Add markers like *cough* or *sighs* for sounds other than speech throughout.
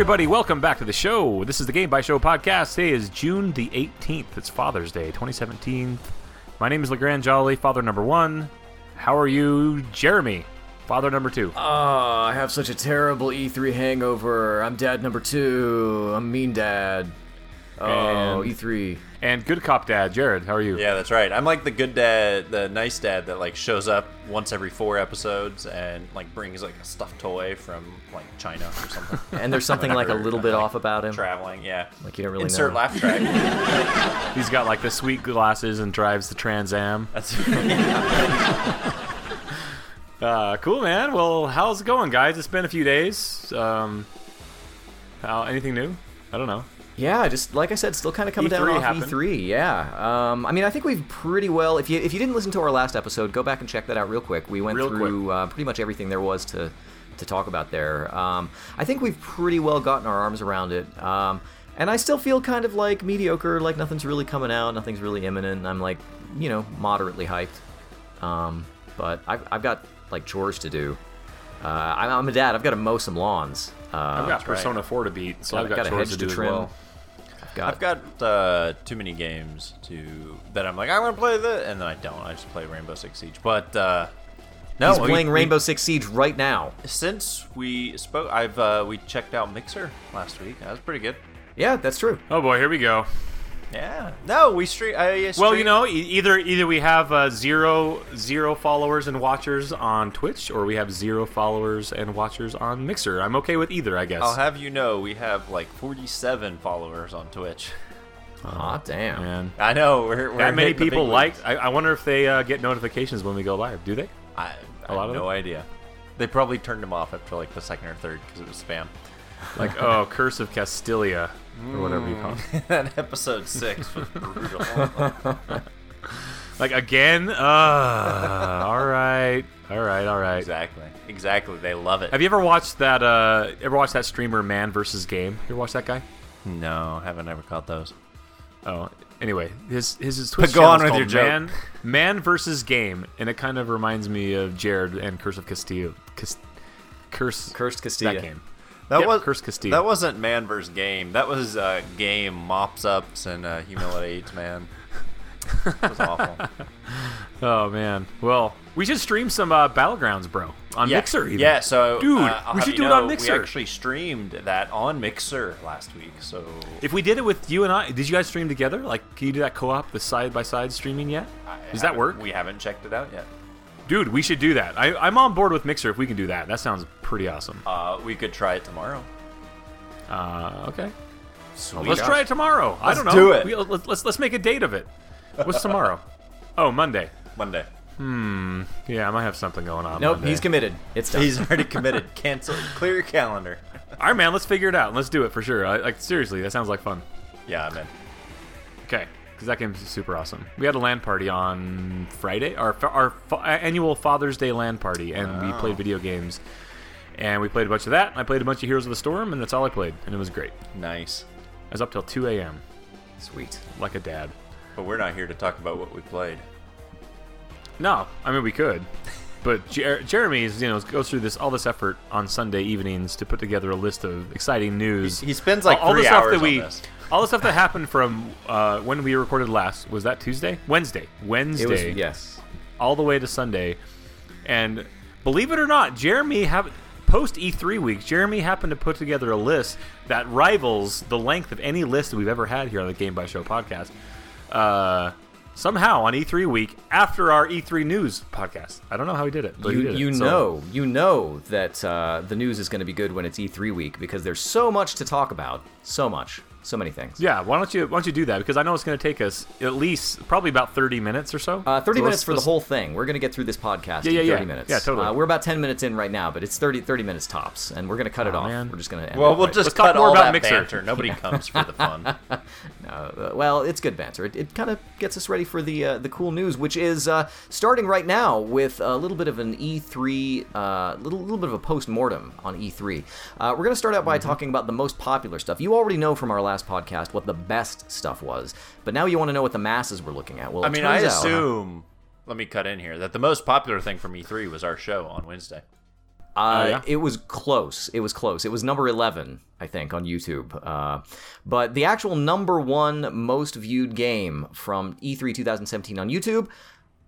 everybody. Welcome back to the show. This is the Game Bytes Show podcast. Today is June the 18th. It's Father's Day, 2017. My name is LeGrand Jolly, father number one. How are you, Jeremy? Father number two. Oh, I have such a terrible E3 hangover. I'm dad number two. I'm mean dad. Oh, And- E3. And good cop dad, Jared. How are you? Yeah, that's right. I'm like the good dad, the nice dad that like shows up once every four episodes and like brings like a stuffed toy from like China or something. *laughs* And there's something like a little bit like, off about him. Traveling, yeah. Like you don't really Insert know. laugh track. *laughs* He's got like the sweet glasses and drives the Trans Am. That's *laughs* Uh, cool, man. Well, how's it going, guys? It's been a few days. Um, how, anything new? I don't know. Yeah, just like I said, still kind of coming down E3 off happened. E3. Yeah. Um, I mean, I think we've pretty well. If you if you didn't listen to our last episode, go back and check that out real quick. We went Real through uh, pretty much everything there was to to talk about there. Um, I think we've pretty well gotten our arms around it. Um, and I still feel kind of like mediocre, like nothing's really coming out, nothing's really imminent. I'm like, you know, moderately hyped. Um, but I've, I've got like chores to do. Uh, I'm, I'm a dad. I've got to mow some lawns. Uh, I've got. Persona 4 to beat, so I've got, chores hedge to do as trim. well. I've got, I've got uh, too many games to that I'm like I'm gonna play that, and then I don't. I just play Rainbow Six Siege. But uh, no, He's we- playing we- Rainbow Six Siege right now. since we spoke, I've uh, we checked out Mixer last week. That was pretty good. Yeah, that's true. Oh boy, here we go. Yeah. No, we stream. I uh, Well, you know, e- either either we have uh, zero zero followers and watchers on Twitch, or we have zero followers and watchers on Mixer. I'm okay with either, I guess. I'll have you know, we have like 47 followers on Twitch. Aw, damn. Man, I know we're, we're that many hitting the big people like. I, I wonder if they uh, get notifications when we go live. Do they? I, I A lot have of no them? idea. They probably turned them off after like the second or third because it was spam. Like, oh, Curse of Castilia, or whatever you call it. *laughs* that episode six was brutal. *laughs* Like again? Uh, *laughs* all right, all right, all right. exactly. Exactly. They love it. Have you ever watched that? Uh, ever watched that streamer Man versus Game? You ever watch that guy? No, haven't ever caught those. Oh, anyway, his his, his Twitch go on with called your joke. Man, Man versus Game, and it kind of reminds me of Jared and Curse of Castillo. Cas- Curse Cursed Castilla. that game. That Yep, was Curse Castile. That wasn't man versus game. That was uh, game mops ups and uh, humiliates man. It was awful. *laughs* Oh man. Well, we should stream some uh, Battlegrounds, bro, on yeah. Mixer. Even. Yeah, so Dude, uh, we should do it on Mixer. We actually streamed that on Mixer last week. So If we did it with you and I, did you guys stream together? Like, can you do that co-op, the side by side streaming yet? Does that work? We haven't checked it out yet. Dude, we should do that. I, I'm on board with Mixer if we can do that. That sounds pretty awesome. Uh, we could try it tomorrow. Uh, okay. Sweet. Let's try it tomorrow. I Let's don't know. do it. We, let's, let's let's make a date of it. What's *laughs* tomorrow? oh, Monday. Monday. Hmm. Yeah, I might have something going on. Nope, Monday. he's committed. It's done. He's already *laughs* committed. Cancel. Clear your calendar. *laughs* All right, man. Let's figure it out. Let's do it for sure. I, like seriously, that sounds like fun. Yeah, I'm in. Okay, because that game is super awesome. We had a LAN party on Friday, our our annual Father's Day LAN party, and we played oh. video games. And we played a bunch of that. I played a bunch of Heroes of the Storm, and that's all I played, and it was great. Nice. I was up till 2 a.m. Sweet. like a dad. But we're not here to talk about what we played. No, I mean we could, but Jer- Jeremy is, you know goes through this all this effort on Sunday evenings to put together a list of exciting news. He spends like all, all the stuff hours that we, this. All the stuff that happened from uh, when we recorded last. Was that Tuesday? Wednesday. Wednesday. It was yes. all the way to Sunday. And believe it or not, Jeremy have post E3 week, Jeremy happened to put together a list that rivals the length of any list that we've ever had here on the Game Bytes Show podcast. Uh, somehow on E3 week after our E3 news podcast. I don't know how he did it, but You, did it. you So- know, you know that uh, the news is going to be good when it's E3 week because there's so much to talk about. So much. So many things. Yeah, why don't you why don't you do that? Because I know it's going to take us at least probably about thirty minutes or so. Uh, 30 So minutes let's- for the whole thing. We're going to get through this podcast Yeah, yeah, in 30 yeah. minutes. Yeah, totally. Uh, we're about 10 minutes in right now, but it's 30, 30 minutes tops, and we're going to cut it off. man. We're just going to end Well, it we'll right- just Let's talk cut more all about that Mixer. banter. Nobody *laughs* comes for the fun. *laughs* Uh, well, it's good banter. It, it kind of gets us ready for the uh, the cool news, which is uh, starting right now with a little bit of an E3, uh, little little bit of a post mortem on E3. Uh, we're going to start out by Mm-hmm. talking about the most popular stuff. You already know from our last podcast what the best stuff was, but now you want to know what the masses were looking at. Well, I mean, I turns out- assume. Let me cut in here that the most popular thing from E3 was our show on Wednesday. Uh, Oh, yeah? It was close. It was close. It was number 11, I think, on YouTube. Uh, but the actual number one most viewed game from E E3 2017 on YouTube,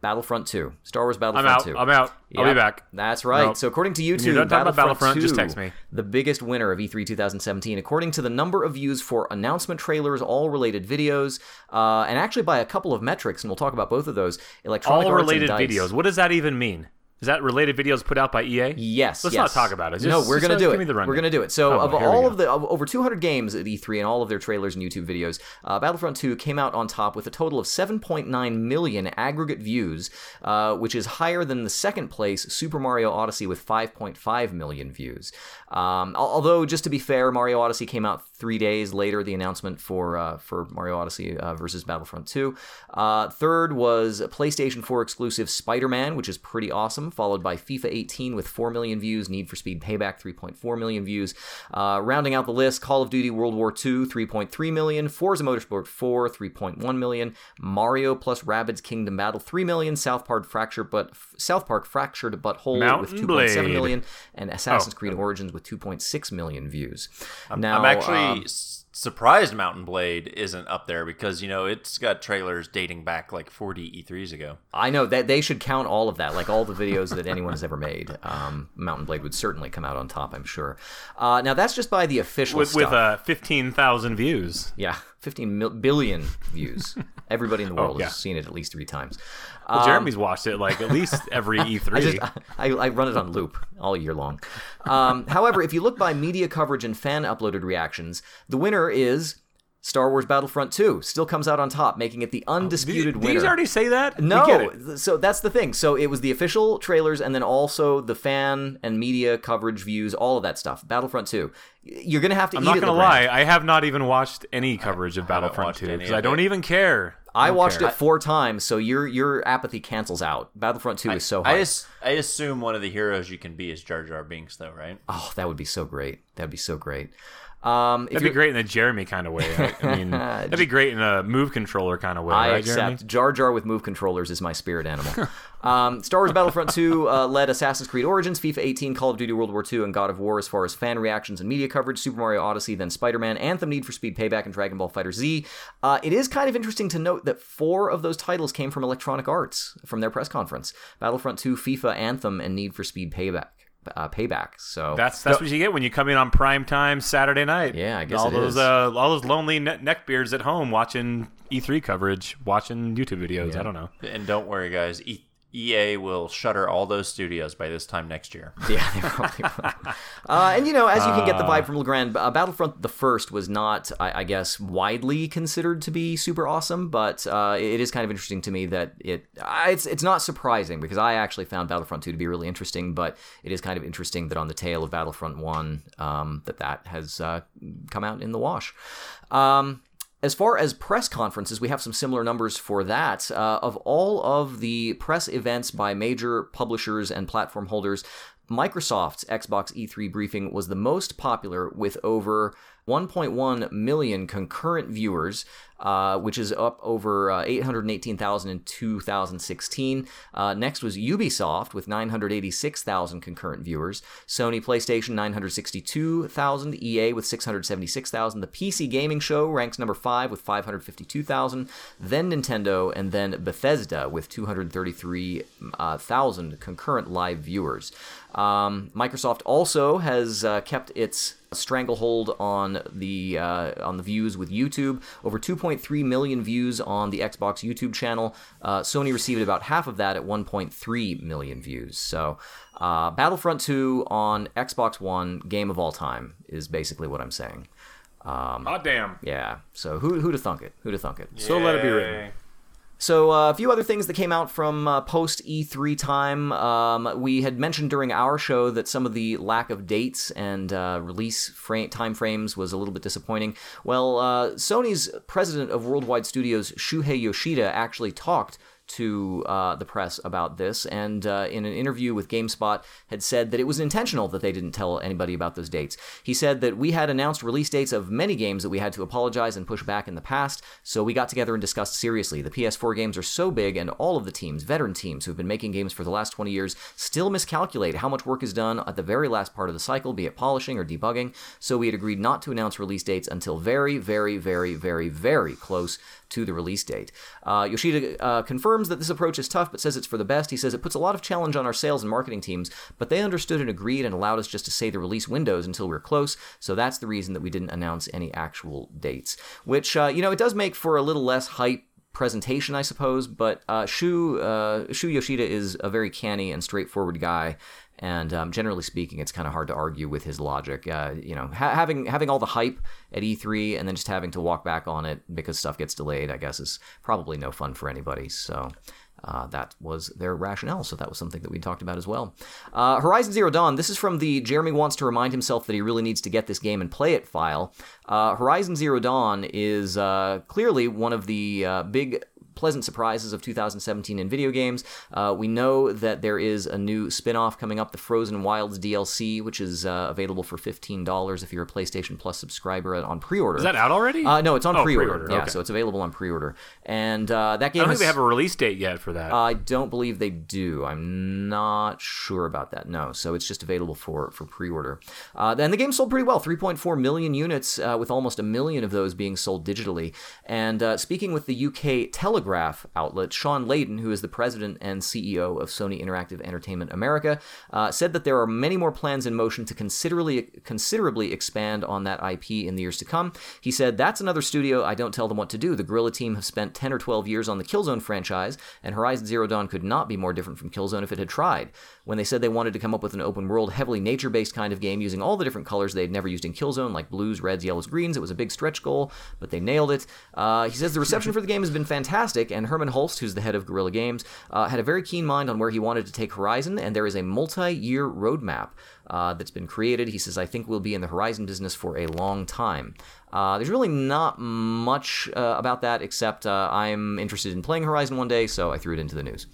Battlefront 2. Star Wars Battlefront I'm out. 2. I'm out. I'll be back. That's right. Nope. So according to YouTube, you're done talking about Battlefront, Battlefront, 2, just text me. the biggest winner of E E3 2017, according to the number of views for announcement trailers, all related videos, uh, and actually by a couple of metrics, and we'll talk about both of those. Electronic All related videos. What does that even mean? Is that related videos put out by EA? Yes. Let's yes. not talk about it. Just- no, we're gonna uh, do give it. me the rundown. we're gonna do it. So, Oh, of boy, here we all of the of over 200 games at E3 and all of their trailers and YouTube videos, uh, Battlefront 2 came out on top with a total of 7.9 million aggregate views, uh, which is higher than the second place Super Mario Odyssey with 5.5 million views. Um, although, just to be fair, Mario Odyssey came out three days later. The announcement for uh, for Mario Odyssey uh, versus Battlefront 2. Uh, third was PlayStation 4 exclusive Spider-Man, which is pretty awesome, followed by FIFA 18 with 4 million views, Need for Speed Payback 3.4 million views. Uh, rounding out the list, Call of Duty World War II 3.3 million, Forza Motorsport 4 3.1 million, Mario plus Rabbids Kingdom Battle 3 million, South Park Fractured but South Park Fractured but Whole with Mountain 2.7 Blade. and Assassin's Oh. Creed Origins with 2.6 million views. now, I'm actually um, surprised Mount and Blade isn't up there because you know it's got trailers dating back like 40 E3s ago. I know that they should count all of that, like all the videos that anyone has ever made. Um, Mount and Blade would certainly come out on top, I'm sure. Uh, now that's just by the official with stuff. with uh, 15,000 views. yeah, 15 mil- billion views. *laughs* Everybody in the world Oh, yeah. has seen it at least three times. Well, Jeremy's watched it like at least *laughs* every E3. Um, I just I, I run it on loop all year long. Um, however, if you look by media coverage and fan uploaded reactions, the winner is Star Wars Battlefront 2. Still comes out on top, making it the oh, undisputed Did winner. these already say that? No, get it. th- so that's the thing. So it was the official trailers and then also the fan and media coverage views, all of that stuff. Battlefront 2. You're going to have to I'm eat not gonna lie. I have not even watched any coverage of Battlefront 2 because I don't even care. I don't watched care. it four times, so your your apathy cancels out. Battlefront 2 is so I, as- I assume one of the heroes you can be is Jar Jar Binks, though, right? oh, that would be so great. That'd be so great. Um, That'd be great in a Jeremy kind of way. I, I *laughs* mean, that'd be great in a move controller kind of way, I right, accept. Jeremy? Jar Jar with move controllers is my spirit animal. um, Star Wars Battlefront 2 uh, led Assassin's Creed Origins, FIFA 18, Call of Duty World War II, and God of War as far as fan reactions and media coverage. Super Mario Odyssey, then Spider Man, Anthem, Need for Speed Payback, and Dragon Ball Fighter Z. Uh, it is kind of interesting to note that four of those titles came from Electronic Arts from their press conference Battlefront 2, FIFA, Anthem, and Need for Speed Payback. Uh, payback. So That's that's what you get when you come in on prime time Saturday night. Yeah, I guess all it those is. Uh, all those lonely ne- neckbeards at home watching E3 coverage, watching YouTube videos. I don't know. And don't worry, guys. E- EA will shutter all those studios by this time next year. *laughs* Yeah, they probably will. Uh, and you know, as you can get the vibe from Legrand, uh, Battlefront the First was not, I, I guess, widely considered to be super awesome, but uh, it is kind of interesting to me that it uh, it's it's not surprising because I actually found Battlefront Two to be really interesting, but it is kind of interesting that on the tail of Battlefront One, um, that that has uh, come out in the wash. Um, as far as press conferences, we have some similar numbers for that. Uh, of all of the press events by major publishers and platform holders, Microsoft's Xbox E3 briefing was the most popular with over 1.1 million concurrent viewers, uh, which is up over uh, 818,000 in 2016. Uh, next was Ubisoft with 986,000 concurrent viewers, Sony PlayStation 962,000, EA with 676,000. The PC Gaming Show ranks number five with 552,000, then Nintendo, and then Bethesda with 233,000 concurrent live viewers. Um, Microsoft also has uh, kept its stranglehold on the uh, on the views with YouTube. Over 2.3 million views on the Xbox YouTube channel. Uh, Sony received about half of that at 1.3 million views. So, uh, Battlefront 2 on Xbox One, game of all time, is basically what I'm saying. Oh damn! Yeah. So who who to thunk it? Who to thunk it? So let it be written. So uh, a few other things that came out from uh, post E3 time. Um, we had mentioned during our show that some of the lack of dates and uh, release frame, time frames was a little bit disappointing. Well, uh, Sony's president of Worldwide Studios, Shuhei Yoshida, actually talked to uh, the press about this, and uh, in an interview with GameSpot, had said that it was intentional that they didn't tell anybody about those dates. He said that we had announced release dates of many games that we had to apologize and push back in the past, so we got together and discussed seriously. The PS4 games are so big, and all of the teams, veteran teams who've been making games for the last 20 years, still miscalculate how much work is done at the very last part of the cycle, be it polishing or debugging. So we had agreed not to announce release dates until very, very, very, very, very close to the release date. Uh, Yoshida uh, confirms that this approach is tough, but says it's for the best. He says it puts a lot of challenge on our sales and marketing teams, but they understood and agreed and allowed us just to say the release windows until we are close. So that's the reason that we didn't announce any actual dates. Which uh, you know it does make for a little less hype presentation, I suppose. But uh, Shu uh, Shu Yoshida is a very canny and straightforward guy, and um, generally speaking, it's kind of hard to argue with his logic. Uh, you know, ha- having having all the hype at E3 and then just having to walk back on it because stuff gets delayed, I guess, is probably no fun for anybody. So. Uh, that was their rationale, so that was something that we talked about as well. Uh, Horizon Zero Dawn. This is from the Jeremy wants to remind himself that he really needs to get this game and play it file. Uh, Horizon Zero Dawn is uh, clearly one of the uh, big pleasant surprises of 2017 in video games. Uh, we know that there is a new spin off coming up, the Frozen Wilds DLC, which is uh, available for $15 if you're a PlayStation Plus subscriber on pre order. Is that out already? Uh, no, it's on Oh, pre order. pre-order, Yeah, okay. so it's available on pre order. And uh, that game I don't has- think they have a release date yet for that. I don't believe they do. I'm not sure about that. No, so it's just available for for pre-order. Uh, then the game sold pretty well, 3.4 million units, uh, with almost a million of those being sold digitally. And uh, speaking with the UK Telegraph outlet, Shawn Layden, who is the president and CEO of Sony Interactive Entertainment America, uh, said that there are many more plans in motion to considerably considerably expand on that IP in the years to come. He said, "That's another studio. I don't tell them what to do. The Guerrilla team have spent 10 or 12 years on the Killzone franchise, and Horizon Zero Dawn could not be more different from Killzone if it had tried. When they said they wanted to come up with an open world, heavily nature based kind of game using all the different colors they'd never used in Killzone, like blues, reds, yellows, greens, it was a big stretch goal, but they nailed it. Uh, he says the reception for the game has been fantastic, and Hermen Hulst, who's the head of Guerrilla Games, uh, had a very keen mind on where he wanted to take Horizon, and there is a multi year roadmap. Uh, that's been created. He says, I think we'll be in the Horizon business for a long time. Uh, there's really not much uh, about that except uh, I'm interested in playing Horizon one day, so I threw it into the news.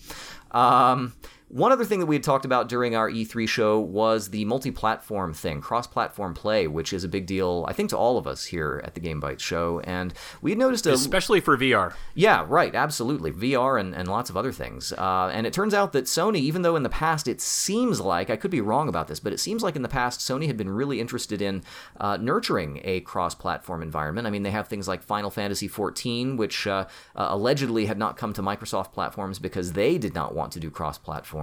Um, one other thing that we had talked about during our E3 show was the multi platform thing, cross platform play, which is a big deal, I think, to all of us here at the Game Bytes show. And we had noticed a. Especially for VR. Yeah, right, absolutely. VR and, and lots of other things. Uh, and it turns out that Sony, even though in the past it seems like, I could be wrong about this, but it seems like in the past Sony had been really interested in uh, nurturing a cross platform environment. I mean, they have things like Final Fantasy XIV, which uh, uh, allegedly had not come to Microsoft platforms because they did not want to do cross platform.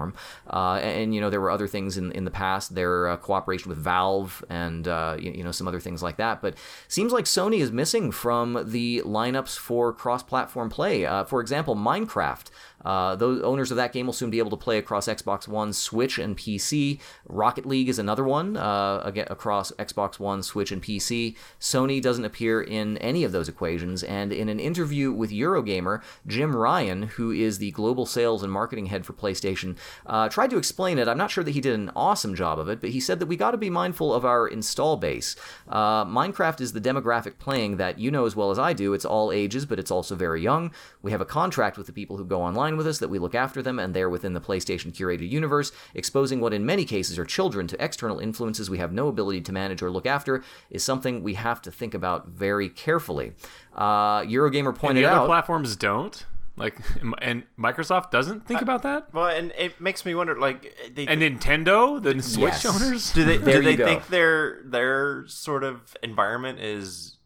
Uh, and, you know, there were other things in, in the past, their uh, cooperation with Valve and, uh, you, you know, some other things like that. But seems like Sony is missing from the lineups for cross platform play. Uh, for example, Minecraft. Uh, those owners of that game will soon be able to play across Xbox One, Switch, and PC. Rocket League is another one uh, again across Xbox One, Switch, and PC. Sony doesn't appear in any of those equations. And in an interview with Eurogamer, Jim Ryan, who is the global sales and marketing head for PlayStation, uh, tried to explain it. I'm not sure that he did an awesome job of it, but he said that we got to be mindful of our install base. Uh, Minecraft is the demographic playing that you know as well as I do. It's all ages, but it's also very young. We have a contract with the people who go online with us that we look after them, and they're within the PlayStation curated universe, exposing what in many cases are children to external influences we have no ability to manage or look after is something we have to think about very carefully. Uh, Eurogamer And pointed the other out. platforms don't. Like, *laughs* and Microsoft doesn't think about that. Well, and it makes me wonder, like, they, And Nintendo, the Switch Yes. owners. do they do they go. think their their sort of environment is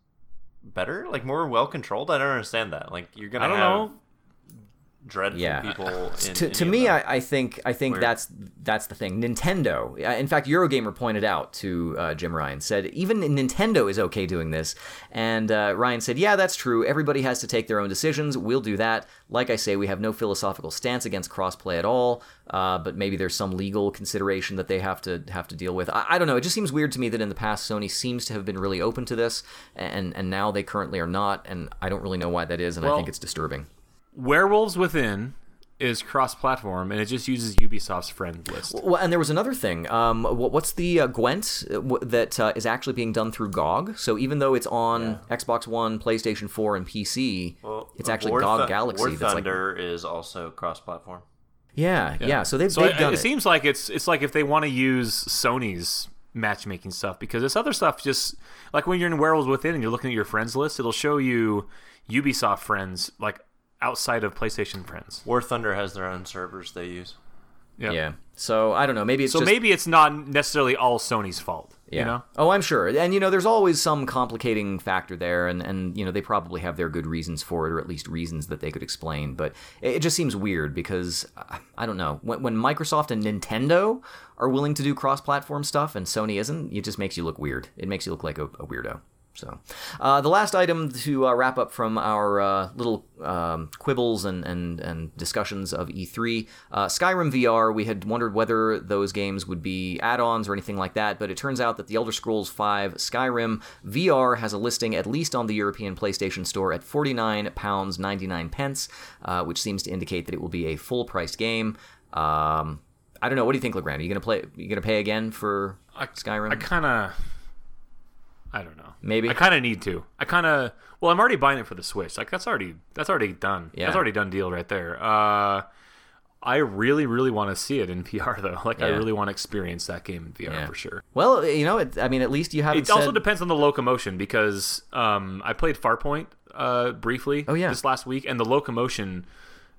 better, like more well controlled? I don't understand that. Like, you're gonna I don't have know. Dreadful Yeah. people. In to, to me. I, I think I think Weird. that's that's the thing. Nintendo, uh, in fact, Eurogamer pointed out to uh, Jim Ryan said even Nintendo is okay doing this, and uh, Ryan said, "Yeah, that's true. Everybody has to take their own decisions. We'll do that. Like I say, we have no philosophical stance against crossplay at all, uh, but maybe there's some legal consideration that they have to have to deal with. I, I don't know. It just seems weird to me that in the past Sony seems to have been really open to this, and and now they currently are not, and I don't really know why that is, and I think it's disturbing. Werewolves Within is cross-platform, and it just uses Ubisoft's friend list. Well, and there was another thing. Um, what's the uh, Gwent w- that uh, is actually being done through GOG? So even though it's on Xbox One, PlayStation 4, and PC, it's actually War GOG Thu- Galaxy. War that's like, Thunder is also cross-platform. yeah, yeah, So they've, So they've it, done it it. seems like it's it's like if they want to use Sony's matchmaking stuff because this other stuff just like when you're in Werewolves Within and you're looking at your friends list, it'll show you Ubisoft friends like outside of PlayStation friends. War Thunder has their own servers they use. Yeah. yeah. So I don't know. Maybe it's So just, maybe it's not necessarily all Sony's fault. Yeah. You know? Oh, I'm sure. And you know, there's always some complicating factor there, and and you know they probably have their good reasons for it, or at least reasons that they could explain. But it, it just seems weird because uh, I don't know when when Microsoft and Nintendo are willing to do cross-platform stuff and Sony isn't, it just makes you look weird. It makes you look like a, a weirdo. So, uh, the last item to uh, wrap up from our uh, little um, quibbles and, and, and discussions of E3 uh, Skyrim VR. We had wondered whether those games would be add ons or anything like that, but it turns out that the Elder Scrolls V Skyrim VR has a listing at least on the European PlayStation Store at £49.99, pence, uh, which seems to indicate that it will be a full priced game. Um, I don't know. What do you think, Legrand? Are you gonna play? Are You gonna pay again for Skyrim? I kind of I don't know. Maybe. I kind of need to. I kind of well, I'm already buying it for the Switch. Like that's already that's already done. Yeah. That's already done deal right there. Uh I really really want to see it in *laughs* VR though. Like I really want to experience that game in VR Yeah. for sure. well, you know, it, I mean, at least you haven't. It also depends on the locomotion because um, I played Farpoint uh, briefly Oh, yeah. this last week, and the locomotion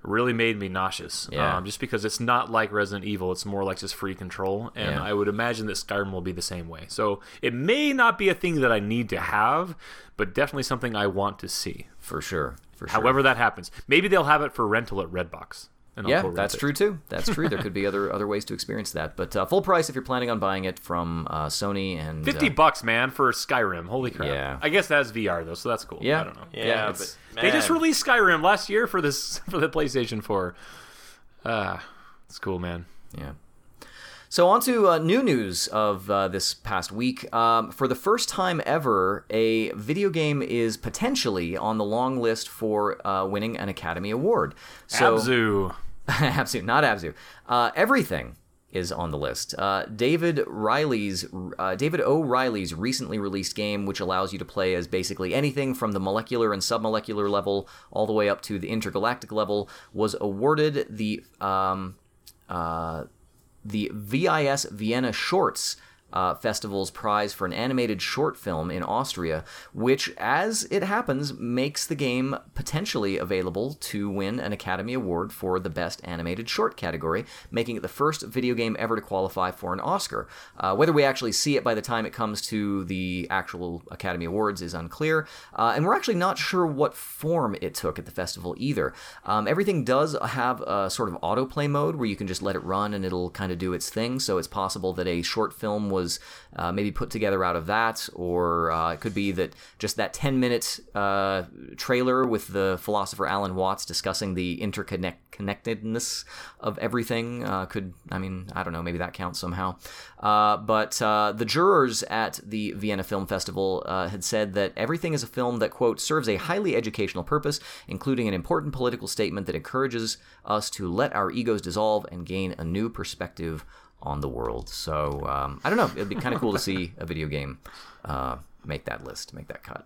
really made me nauseous. Yeah. Um, just because it's not like Resident Evil, it's more like just free control, and Yeah. I would imagine that Skyrim will be the same way. So it may not be a thing that I need to have, but definitely something I want to see. for sure. For sure. However that happens, maybe they'll have it for rental at Redbox. And I'll yeah, go that's it. true too. That's true. there *laughs* could be other other ways to experience that, but uh, full price if you're planning on buying it from uh, Sony and Fifty uh, bucks, man, for Skyrim. Holy crap! Yeah. I guess that's VR though, so that's cool. Yeah. I don't know. Yeah, Yeah, it's- but They just released Skyrim last year for this *laughs* for the PlayStation 4. Ah, it's cool, man. Yeah. So on to uh, new news of uh, this past week. Um, for the first time ever, a video game is potentially on the long list for uh, winning an Academy Award. So, Abzu. *laughs* Abzu, not Abzu. Uh, everything is on the list. Uh, David Riley's uh, David O'Reilly's recently released game, which allows you to play as basically anything from the molecular and submolecular level all the way up to the intergalactic level, was awarded the um, uh, the VIS Vienna Shorts uh, Festival's prize for an animated short film in Austria, which, as it happens, makes the game potentially available to win an Academy Award for the Best Animated Short category, making it the first video game ever to qualify for an Oscar. Uh, whether we actually see it by the time it comes to the actual Academy Awards is unclear, uh, and we're actually not sure what form it took at the festival either. Um, everything does have a sort of autoplay mode where you can just let it run and it'll kind of do its thing. So it's possible that a short film was uh, maybe put together out of that, or uh, it could be that just that 10 minute uh, trailer with the philosopher Alan Watts discussing the interconnectedness of everything uh, could, I mean, I don't know, maybe that counts somehow. Uh, but uh, the jurors at the Vienna Film Festival had said that everything is a film that, quote, serves a highly educational purpose, including an important political statement that encourages us to let our egos dissolve and gain a new perspective on the world. So um, I don't know. It'd be kind of cool to see a video game uh, make that list, make that cut.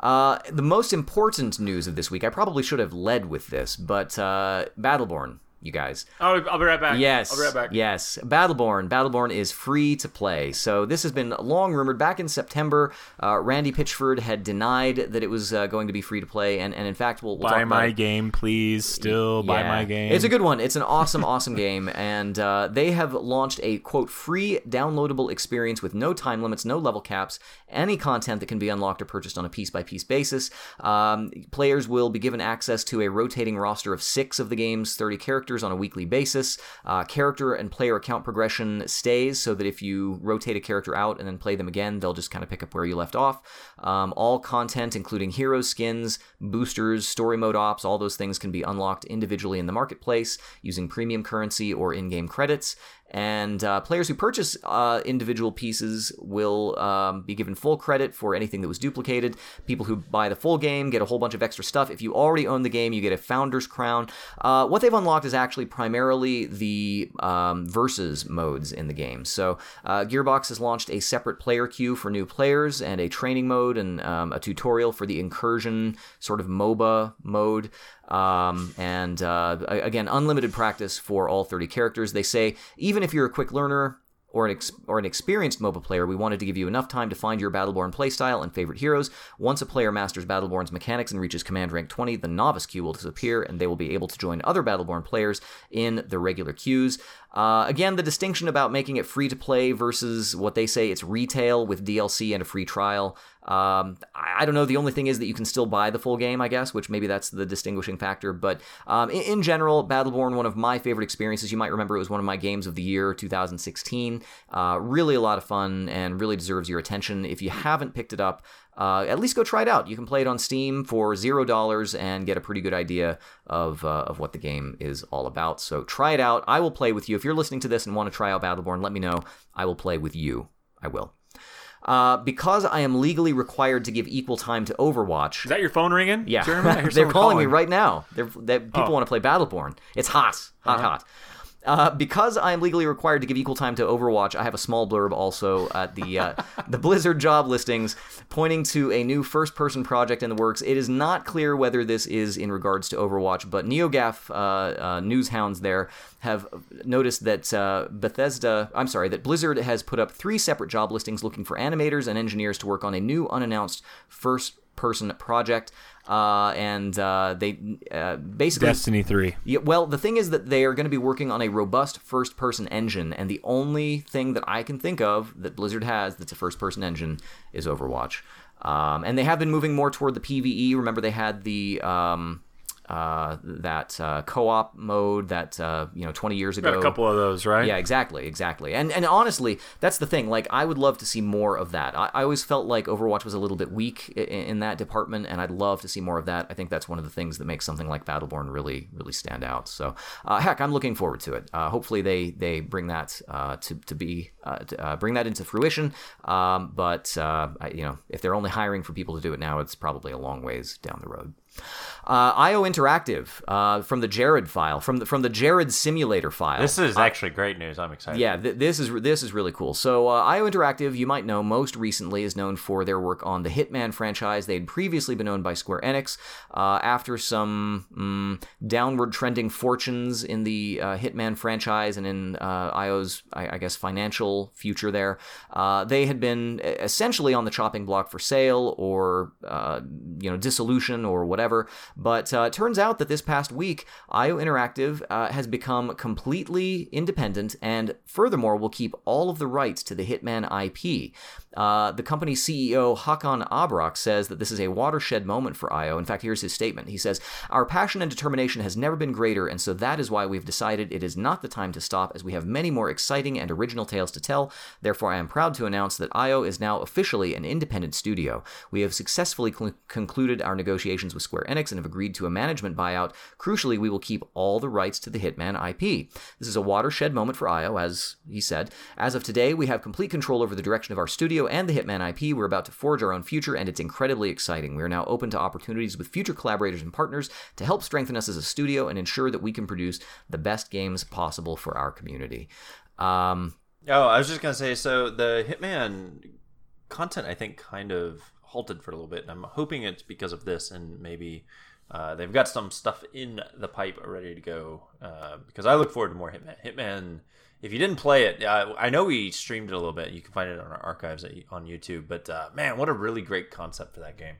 Uh, the most important news of this week, I probably should have led with this, but uh, Battleborn, you guys. Oh, I'll be right back. Yes. I'll be right back. Yes. Battleborn. Battleborn is free to play. So this has been long rumored. Back in September, uh, Randy Pitchford had denied that it was uh, going to be free to play, and, and in fact, we'll, we'll Buy talk about my it. game, please. Still buy my game. It's a good one. It's an awesome, *laughs* awesome game, and uh, they have launched a quote free downloadable experience with no time limits, no level caps, any content that can be unlocked or purchased on a piece by piece basis. Um, players will be given access to a rotating roster of six of the game's 30 characters on a weekly basis. Uh, character and player account progression stays, so that if you rotate a character out and then play them again, they'll just kind of pick up where you left off. Um, all content, including hero skins, boosters, story mode ops, all those things can be unlocked individually in the marketplace using premium currency or in game credits. And uh, players who purchase uh, individual pieces will um, be given full credit for anything that was duplicated. People who buy the full game get a whole bunch of extra stuff. If you already own the game, you get a Founder's Crown. Uh, what they've unlocked is actually primarily the um, versus modes in the game. So uh, Gearbox has launched a separate player queue for new players and a training mode and um, a tutorial for the incursion sort of MOBA mode. Um, and uh, again, unlimited practice for all 30 characters. They say even if you're a quick learner, or an, ex- or an experienced MOBA player, we wanted to give you enough time to find your Battleborn playstyle and favorite heroes. Once a player masters Battleborn's mechanics and reaches command rank 20, the novice queue will disappear, and they will be able to join other Battleborn players in the regular queues. Uh, again, the distinction about making it free to play versus what they say it's retail with DLC and a free trial. Um, I, don't know. The only thing is that you can still buy the full game, I guess, which maybe that's the distinguishing factor. But um, in, in, general, Battleborn, one of my favorite experiences. You might remember it was one of my games of the year, 2016. Uh, really a lot of fun and really deserves your attention. If you haven't picked it up, uh, at least go try it out. You can play it on Steam for zero dollars and get a pretty good idea of uh, of what the game is all about. So try it out. I will play with you. If you're listening to this and want to try out Battleborn, let me know. I will play with you. I will. Uh, because I am legally required to give equal time to Overwatch. Is that your phone ringing? Yeah, *laughs* they're calling, calling, me right now. They're, they, people oh. want to play Battleborn. It's hot, hot, uh-huh. hot. Uh, because I am legally required to give equal time to Overwatch, I have a small blurb also at the uh, *laughs* the Blizzard job listings pointing to a new first-person project in the works. It is not clear whether this is in regards to Overwatch, but NeoGAF uh, uh news hounds there have noticed that uh, Bethesda, I'm sorry, that Blizzard has put up three separate job listings looking for animators and engineers to work on a new unannounced first-person project. Uh, and uh, they uh, basically Destiny three. Yeah, well, the thing is that they are going to be working on a robust first-person engine, and the only thing that I can think of that Blizzard has that's a first-person engine is Overwatch. Um, and they have been moving more toward the PVE. Remember, they had the um, uh, that uh, co-op mode that uh, you know 20 years ago. Got a couple of those, right? Yeah, exactly, exactly. And and honestly, that's the thing. Like, I would love to see more of that. I, I always felt like Overwatch was a little bit weak in, in, that department, and I'd love to see more of that. I think that's one of the things that makes something like Battleborn really really stand out. So, uh, heck, I'm looking forward to it. Uh, hopefully, they they bring that uh, to to be to, bring that into fruition. Um, but I, you know, if they're only hiring for people to do it now, it's probably a long ways down the road. Uh, IO Interactive uh, from the Jared file, from the from the Jared Simulator file. This is actually great news. I'm excited. Yeah, th- this is this is really cool. So uh, IO Interactive, you might know, most recently is known for their work on the Hitman franchise. They had previously been owned by Square Enix. Uh, after some mm, downward trending fortunes in the uh, Hitman franchise and in uh, IO's, I, I, guess, financial future, there, they had been essentially on the chopping block for sale or you know dissolution or whatever. But uh, it turns out that this past week, IO Interactive uh, has become completely independent and furthermore will keep all of the rights to the Hitman IP. Uh, the company's CEO, Hakan Abrak, says that this is a watershed moment for IO. In fact, here's his statement. He says, Our passion and determination has never been greater, and so that is why we've decided it is not the time to stop, as we have many more exciting and original tales to tell. Therefore, I am proud to announce that IO is now officially an independent studio. We have successfully cl- concluded our negotiations with Square Enix and have agreed to a management buyout. Crucially, we will keep all the rights to the Hitman IP. This is a watershed moment for IO, as he said. As of today, we have complete control over the direction of our studio and the Hitman IP. We're about to forge our own future, and it's incredibly exciting. We are now open to opportunities with future collaborators and partners to help strengthen us as a studio and ensure that we can produce the best games possible for our community. Um, oh, I was just gonna say, so the Hitman content, I think, kind of halted for a little bit, and I'm hoping it's because of this, and maybe uh, they've got some stuff in the pipe ready to go. Uh, because I look forward to more Hitman. Hitman if you didn't play it, uh, I know we streamed it a little bit. You can find it on our archives at, on YouTube. But uh, man, what a really great concept for that game.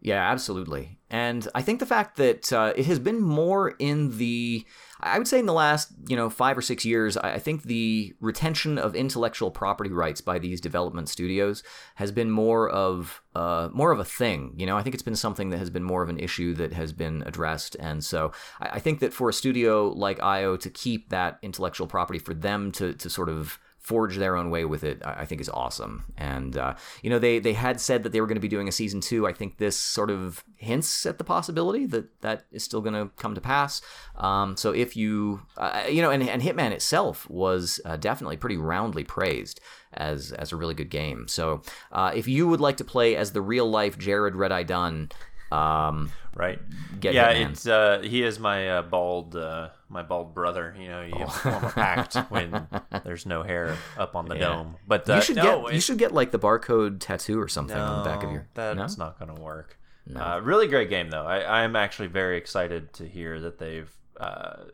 Yeah, absolutely. And I think the fact that uh, it has been more in the I would say in the last, you know, five or six years, I think the retention of intellectual property rights by these development studios has been more of uh, more of a thing. You know, I think it's been something that has been more of an issue that has been addressed, and so I, I think that for a studio like IO to keep that intellectual property, for them to to sort of forge their own way with it, I, think is awesome. And uh, you know, they they had said that they were going to be doing a season two. I think this sort of hints at the possibility that that is still going to come to pass. Um, so if you uh, you know, and, and Hitman itself was uh, definitely pretty roundly praised as as a really good game. So uh, if you would like to play as the real life Jared Red Eye Dunn. Um, right. Get yeah, it's uh, he is my uh, bald uh, my bald brother. You know, you Oh. form a pact *laughs* when there's no hair up on the Yeah. dome. But uh, you should no, get you should get like the barcode tattoo or something on the back of No, your. That's no? not going to work. Uh, really great game though. I, I'm actually very excited to hear that they've uh,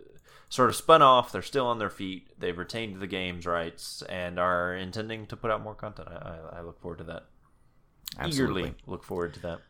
sort of spun off. They're still on their feet. They've retained the game's rights and are intending to put out more content. I, I, I look forward to that. Absolutely. Eagerly look forward to that.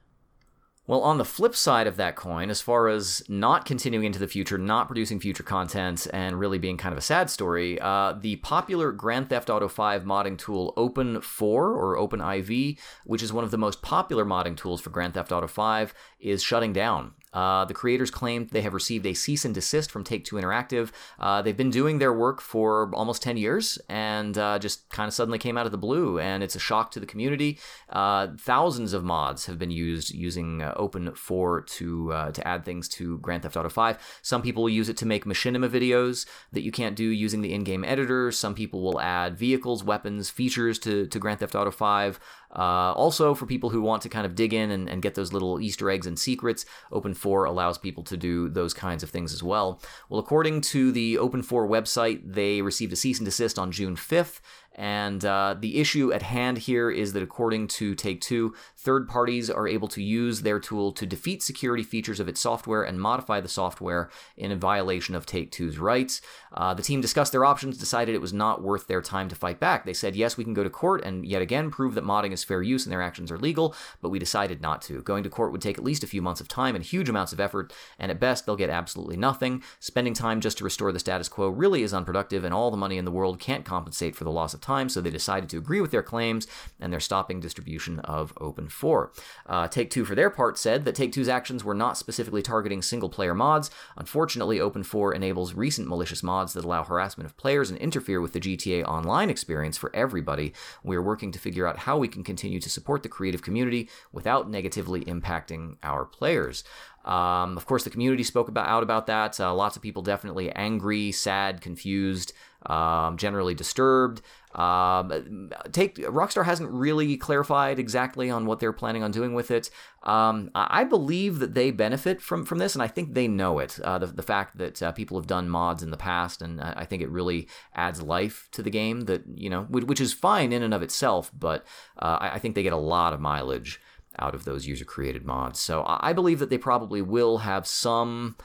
Well, on the flip side of that coin, as far as not continuing into the future, not producing future content, and really being kind of a sad story, uh, the popular Grand Theft Auto 5 modding tool Open4 or OpenIV, which is one of the most popular modding tools for Grand Theft Auto 5, is shutting down. Uh, the creators claimed they have received a cease and desist from Take Two Interactive. Uh, they've been doing their work for almost 10 years and uh, just kind of suddenly came out of the blue, and it's a shock to the community. Uh, thousands of mods have been used using uh, Open4 to uh, to add things to Grand Theft Auto 5. Some people use it to make machinima videos that you can't do using the in-game editor. Some people will add vehicles, weapons, features to, to Grand Theft Auto 5. Uh, also, for people who want to kind of dig in and, and get those little Easter eggs and secrets, Open4 allows people to do those kinds of things as well. Well, according to the Open4 website, they received a cease and desist on June 5th. And uh, the issue at hand here is that according to Take Two, third parties are able to use their tool to defeat security features of its software and modify the software in a violation of Take Two's rights. Uh, the team discussed their options, decided it was not worth their time to fight back. They said, yes, we can go to court and yet again prove that modding is fair use and their actions are legal, but we decided not to. Going to court would take at least a few months of time and huge amounts of effort, and at best, they'll get absolutely nothing. Spending time just to restore the status quo really is unproductive, and all the money in the world can't compensate for the loss of time, so they decided to agree with their claims, and they're stopping distribution of Open 4. Uh, Take Two, for their part, said that Take Two's actions were not specifically targeting single player mods. Unfortunately, Open 4 enables recent malicious mods that allow harassment of players and interfere with the GTA Online experience for everybody. We are working to figure out how we can continue to support the creative community without negatively impacting our players. Um, of course, the community spoke about out about that. Uh, lots of people definitely angry, sad, confused, um, generally disturbed. Um, take Rockstar hasn't really clarified exactly on what they're planning on doing with it. Um, I believe that they benefit from from this, and I think they know it. Uh, the, the fact that uh, people have done mods in the past, and I think it really adds life to the game. That you know, which, is fine in and of itself, but uh, I, think they get a lot of mileage out of those user created mods. So I believe that they probably will have some.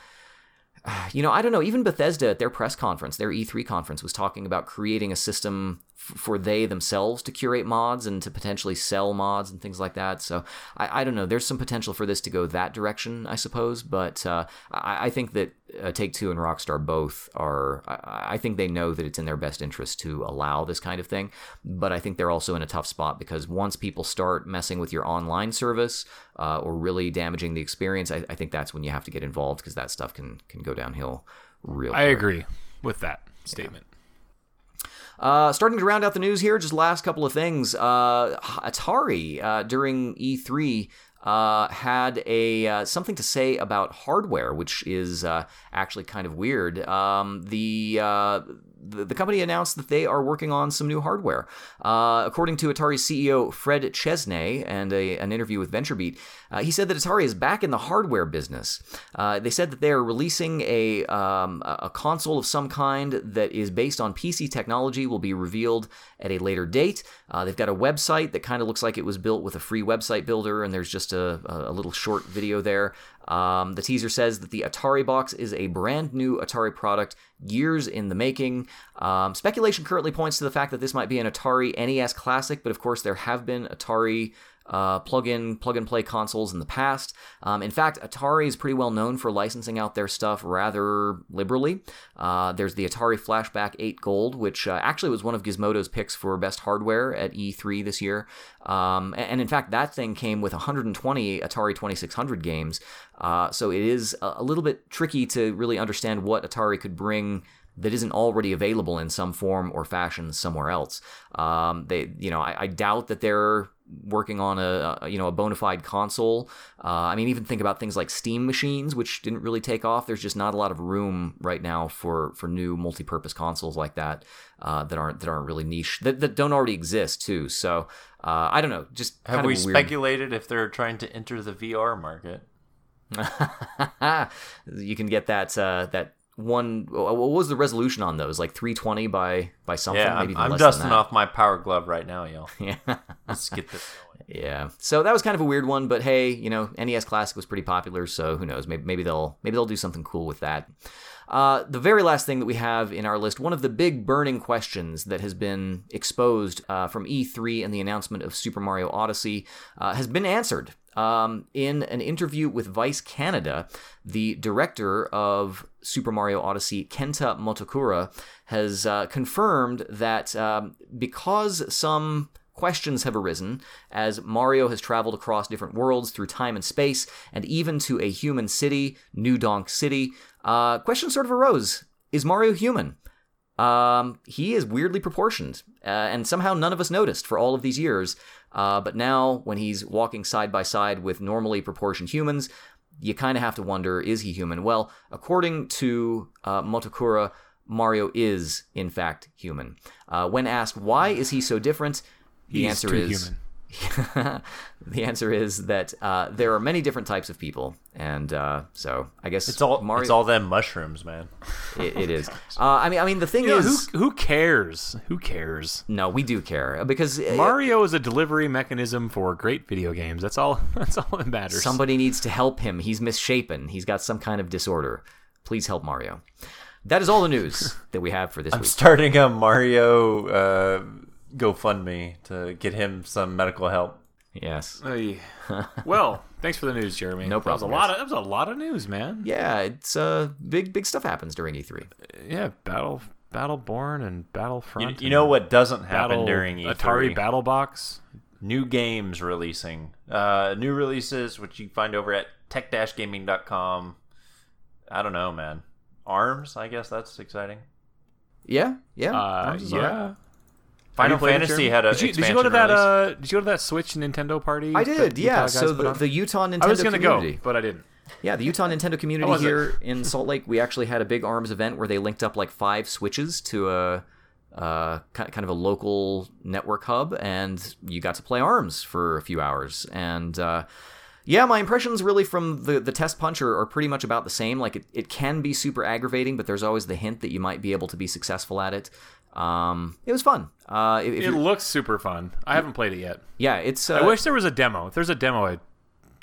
*sighs* You know, I don't know. Even Bethesda at their press conference, their E3 conference, was talking about creating a system for they themselves to curate mods and to potentially sell mods and things like that. So I, I don't know. There's some potential for this to go that direction, I suppose. But uh, I, I think that uh, Take Two and Rockstar both are. I, I think they know that it's in their best interest to allow this kind of thing. But I think they're also in a tough spot because once people start messing with your online service uh, or really damaging the experience, I, I think that's when you have to get involved because that stuff can can go downhill real. I quick. agree with that statement. Uh, starting to round out the news here, just last couple of things. Uh, Atari uh, during E3 uh, had a uh, something to say about hardware, which is uh, actually kind of weird. Um, the, the the company announced that they are working on some new hardware. Uh, according to Atari CEO Fred Chesnais and a, an interview with VentureBeat, uh, he said that Atari is back in the hardware business. Uh, they said that they are releasing a um, a console of some kind that is based on PC technology. Will be revealed at a later date. Uh, they've got a website that kind of looks like it was built with a free website builder, and there's just a, a little short video there. Um, the teaser says that the Atari box is a brand new Atari product, years in the making. Um, speculation currently points to the fact that this might be an Atari NES Classic, but of course there have been Atari uh, plug-in, plug-and-play consoles in the past. Um, in fact, Atari is pretty well known for licensing out their stuff rather liberally. Uh, there's the Atari Flashback 8 Gold, which uh, actually was one of Gizmodo's picks for best hardware at E3 this year. Um, and, in fact, that thing came with 120 Atari 2600 games. Uh, so it is a, a little bit tricky to really understand what Atari could bring that isn't already available in some form or fashion somewhere else. Um, they, you know, I, I doubt that they're working on a, a, you know a bona fide console. Uh, I mean, even think about things like Steam machines, which didn't really take off. There's just not a lot of room right now for for new multi-purpose consoles like that uh, that aren't that aren't really niche that, that don't already exist too. So uh, I don't know. Just Have we weird... speculated if they're trying to enter the VR market? *laughs* you can get that uh, that one. What was the resolution on those? Like 320 by by something. Yeah, maybe I'm, I'm dusting off my power glove right now, y'all. *laughs* Yeah. Let's get this going. Yeah. So that was kind of a weird one, but hey, you know, NES Classic was pretty popular, so who knows? Maybe, maybe they'll maybe they'll do something cool with that. Uh, the very last thing that we have in our list, one of the big burning questions that has been exposed uh, from E3 and the announcement of Super Mario Odyssey, uh, has been answered. Um, in an interview with Vice Canada, the director of Super Mario Odyssey, Kenta Motokura, has uh, confirmed that um, because some questions have arisen as Mario has traveled across different worlds through time and space, and even to a human city, New Donk City. Uh, questions sort of arose: Is Mario human? Um, he is weirdly proportioned, uh, and somehow none of us noticed for all of these years. Uh, but now, when he's walking side by side with normally proportioned humans, you kind of have to wonder: Is he human? Well, according to uh, Motokura, Mario is in fact human. Uh, when asked why is he so different, the He's answer is human. *laughs* the answer is that uh, there are many different types of people, and uh, so I guess It's all Mario. it's all them mushrooms, man. *laughs* it, it is. *laughs* Uh, I mean, I mean, the thing You know, is, who, who cares? Who cares? no, we do care because uh, Mario is a delivery mechanism for great video games. That's all. That's all that matters. somebody needs to help him. He's misshapen. He's got some kind of disorder. Please help Mario. That is all the news that we have for this I'm week. starting a Mario uh, GoFundMe to get him some medical help. Yes. Hey. *laughs* well, thanks for the news, Jeremy. No That was a lot of that was a lot of news, man. Yeah, it's uh, big, big stuff happens during E E3. Yeah, Battle Battleborn and You, Battlefront. you know what doesn't happen Battle, during E E3? Atari Battle Box. New games releasing. Uh, new releases, which you find over at tech-gaming.com. I don't know, man. Arms, I guess that's exciting. Yeah, yeah. Uh, Arms is all right. Yeah. Final Have you played it, Fantasy had a Did you, did you go to expansion that? Uh, did you go to that Switch Nintendo party? I did, yeah. So the, the Utah Nintendo I was gonna community. go, but I didn't. Yeah, the Utah Nintendo community here in Salt Lake, we actually had a big arms event where they linked up like five switches to a uh, kind of a local network hub, and you got to play arms for a few hours. And uh, yeah, my impressions really from the, the test punch are, are pretty much about the same. Like it, it can be super aggravating, but there's always the hint that you might be able to be successful at it. Um, it was fun. Uh, if, if It looks super fun. I haven't played it yet. yeah, it's. Uh, I wish there was a demo. If there's a demo, I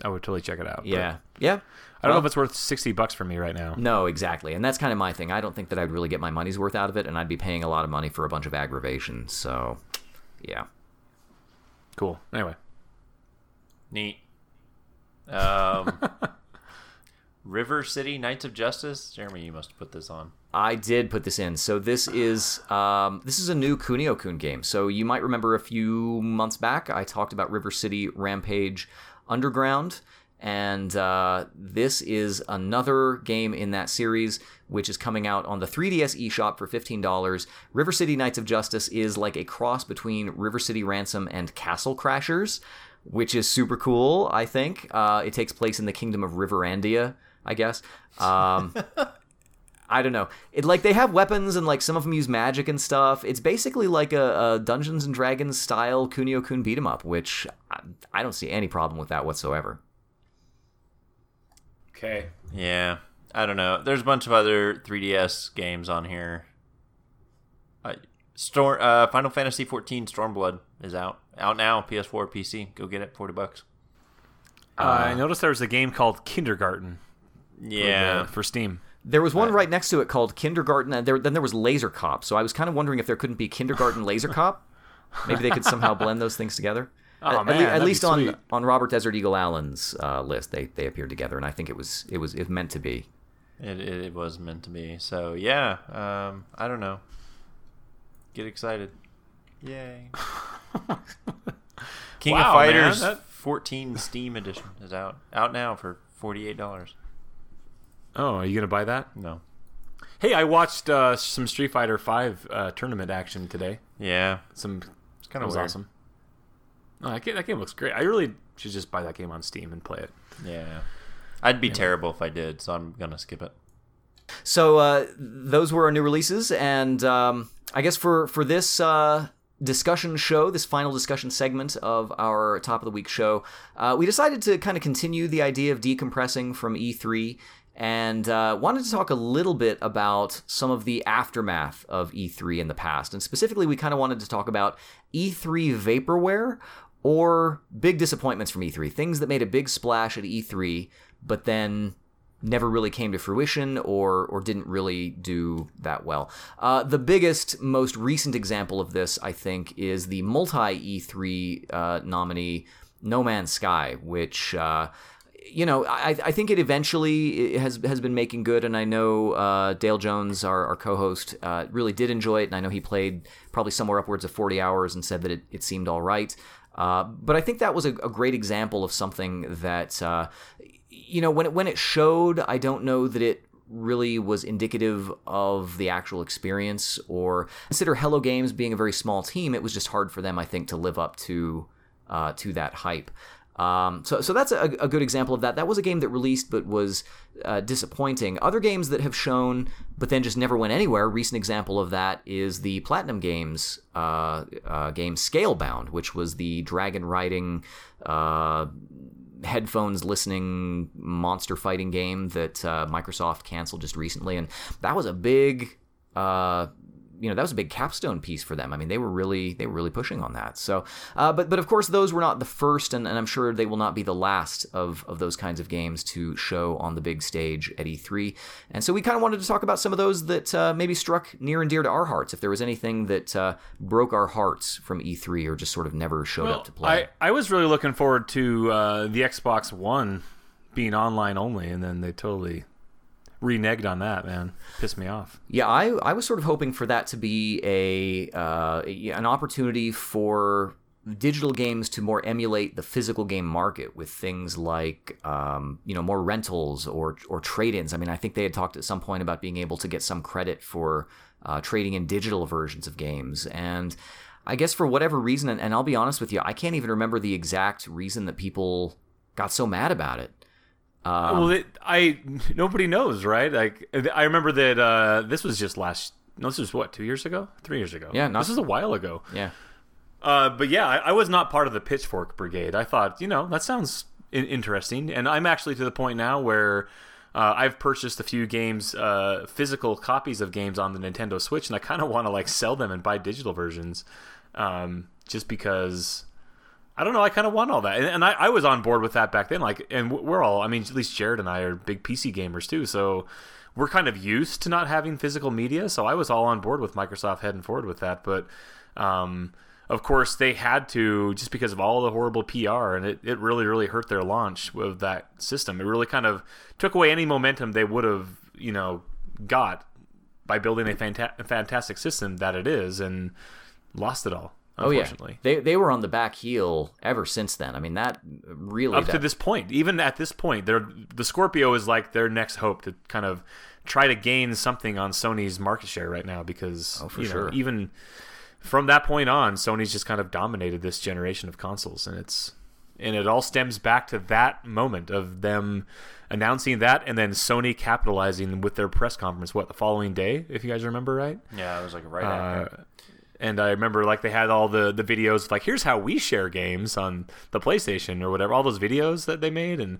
I would totally check it out. Yeah, yeah. I don't know if it's worth sixty bucks for me right now. No, exactly. And that's kind of my thing. I don't think that I'd really get my money's worth out of it, and I'd be paying a lot of money for a bunch of aggravation. So, yeah. Cool. Anyway, Neat. Um, *laughs* River City Knights of Justice. Jeremy, you must put this on. I did put this in. So this is um, this is a new Kunio Kun game. So you might remember a few months back I talked about River City Rampage Underground, and uh, this is another game in that series which is coming out on the 3DS eShop for fifteen dollars. River City Knights of Justice is like a cross between River City Ransom and Castle Crashers, which is super cool. I think uh, it takes place in the kingdom of Riverandia. I guess. Um, *laughs* I don't know. It like they have weapons and like some of them use magic and stuff. It's basically like a, a Dungeons and Dragons style Kunio Kun beat 'em up, which I, I don't see any problem with that whatsoever. okay. Yeah, I don't know. There's a bunch of other 3DS games on here. Uh, Storm, uh, Final Fantasy 14 Stormblood is out. Out now, PS4, PC. Go get it, 40 bucks. Uh, I noticed there was a game called Kindergarten. For the- Yeah. for Steam. There was one right next to it called Kindergarten, and there, then there was Laser Cop. So I was kind of wondering if there couldn't be Kindergarten Laser Cop. Maybe they could somehow *laughs* blend those things together. Oh, at, at man, le- at least on sweet. on Robert Desert Eagle Allen's uh, list, they they appeared together, and I think it was it was it meant to be. It, it, was meant to be. So, yeah, um, I don't know. Get excited. Yay. *laughs* King Wow, of Fighters man, that- 14 Steam Edition is out. Out now for $48. Oh, are you gonna buy that? No. Hey, I watched uh, some Street Fighter Five uh, tournament action today. Yeah, Some it's kind of was weird. awesome. Oh, that, game, that game looks great. I really should just buy that game on Steam and play it. Yeah, I'd be terrible if I did, so I'm gonna skip it. So uh, those were our new releases, and um, I guess for for this uh, discussion show, this final discussion segment of our top of the week show, uh, we decided to kind of continue the idea of decompressing from E3. And uh, wanted to talk a little bit about some of the aftermath of E3 in the past. And specifically, we kind of wanted to talk about E3 vaporware or big disappointments from E3. Things that made a big splash at E3, but then never really came to fruition or or didn't really do that well. Uh, the biggest, most recent example of this, I think, is the multi E3 uh, nominee No Man's Sky, which. You know, I, I think it eventually has has been making good, and I know uh, Dale Jones, our, our co-host, uh, really did enjoy it, and I know he played probably somewhere upwards of forty hours and said that it, it seemed all right. Uh, but I think that was a, a great example of something that uh, you know when it when it showed, I don't know that it really was indicative of the actual experience or consider Hello Games being a very small team, it was just hard for them, I think, to live up to uh, to that hype. Um, so, so that's a, a good example of that. That was a game that released but was uh, disappointing. Other games that have shown but then just never went anywhere. Recent example of that is the Platinum Games uh, uh, game Scalebound, which was the dragon riding uh, headphones listening monster fighting game that uh, Microsoft canceled just recently, and that was a big. Uh, you know that was a big capstone piece for them. I mean, they were really they were really pushing on that. So, uh, but but of course, those were not the first, and, and I'm sure they will not be the last of of those kinds of games to show on the big stage at E3. And so we kind of wanted to talk about some of those that uh, maybe struck near and dear to our hearts. If there was anything that uh, broke our hearts from E3 or just sort of never showed up to play. I, I was really looking forward to uh, the Xbox One being online only, and then they totally reneged on that. Man, pissed me off. Yeah, I, I was sort of hoping for that to be a uh, an opportunity for digital games to more emulate the physical game market with things like um, you know more rentals or or trade-ins. I mean, I think they had talked at some point about being able to get some credit for uh, trading in digital versions of games and. I guess for whatever reason, and, and I'll be honest with you, I can't even remember the exact reason that people got so mad about it. Um, well, it, I nobody knows, right? Like I remember that uh, this was just last. No, this was what two years ago, three years ago. Yeah, not- this is a while ago. yeah. Uh, but yeah, I, I was not part of the Pitchfork Brigade. I thought, you know, that sounds in- interesting, and I'm actually to the point now where uh, I've purchased a few games, uh, physical copies of games on the Nintendo Switch, and I kind of want to like sell them and buy digital versions, um, just because. I don't know. I kind of want all that, and, and I, I was on board with that back then. Like, and we're all. I mean, at least Jared and I are big PC gamers too, so we're kind of used to not having physical media. So I was all on board with Microsoft heading forward with that. But um, of course, they had to just because of all the horrible PR, and it, it really, really hurt their launch of that system. It really kind of took away any momentum they would have, you know, got by building a fanta- fantastic system that it is, and lost it all. Oh yeah, Unfortunately. they they were on the back heel ever since then. I mean, that really up that, to this point. Even at this point, they're, the Scorpio is like their next hope to kind of try to gain something on Sony's market share right now because Oh, for you know, sure. even from that point on, Sony's just kind of dominated this generation of consoles, and it's and it all stems back to that moment of them announcing that, and then Sony capitalizing with their press conference. What the following day, if you guys remember right? Yeah, it was like right Uh, after. And I remember like they had all the the videos of, like here's how we share games on the PlayStation or whatever, all those videos that they made and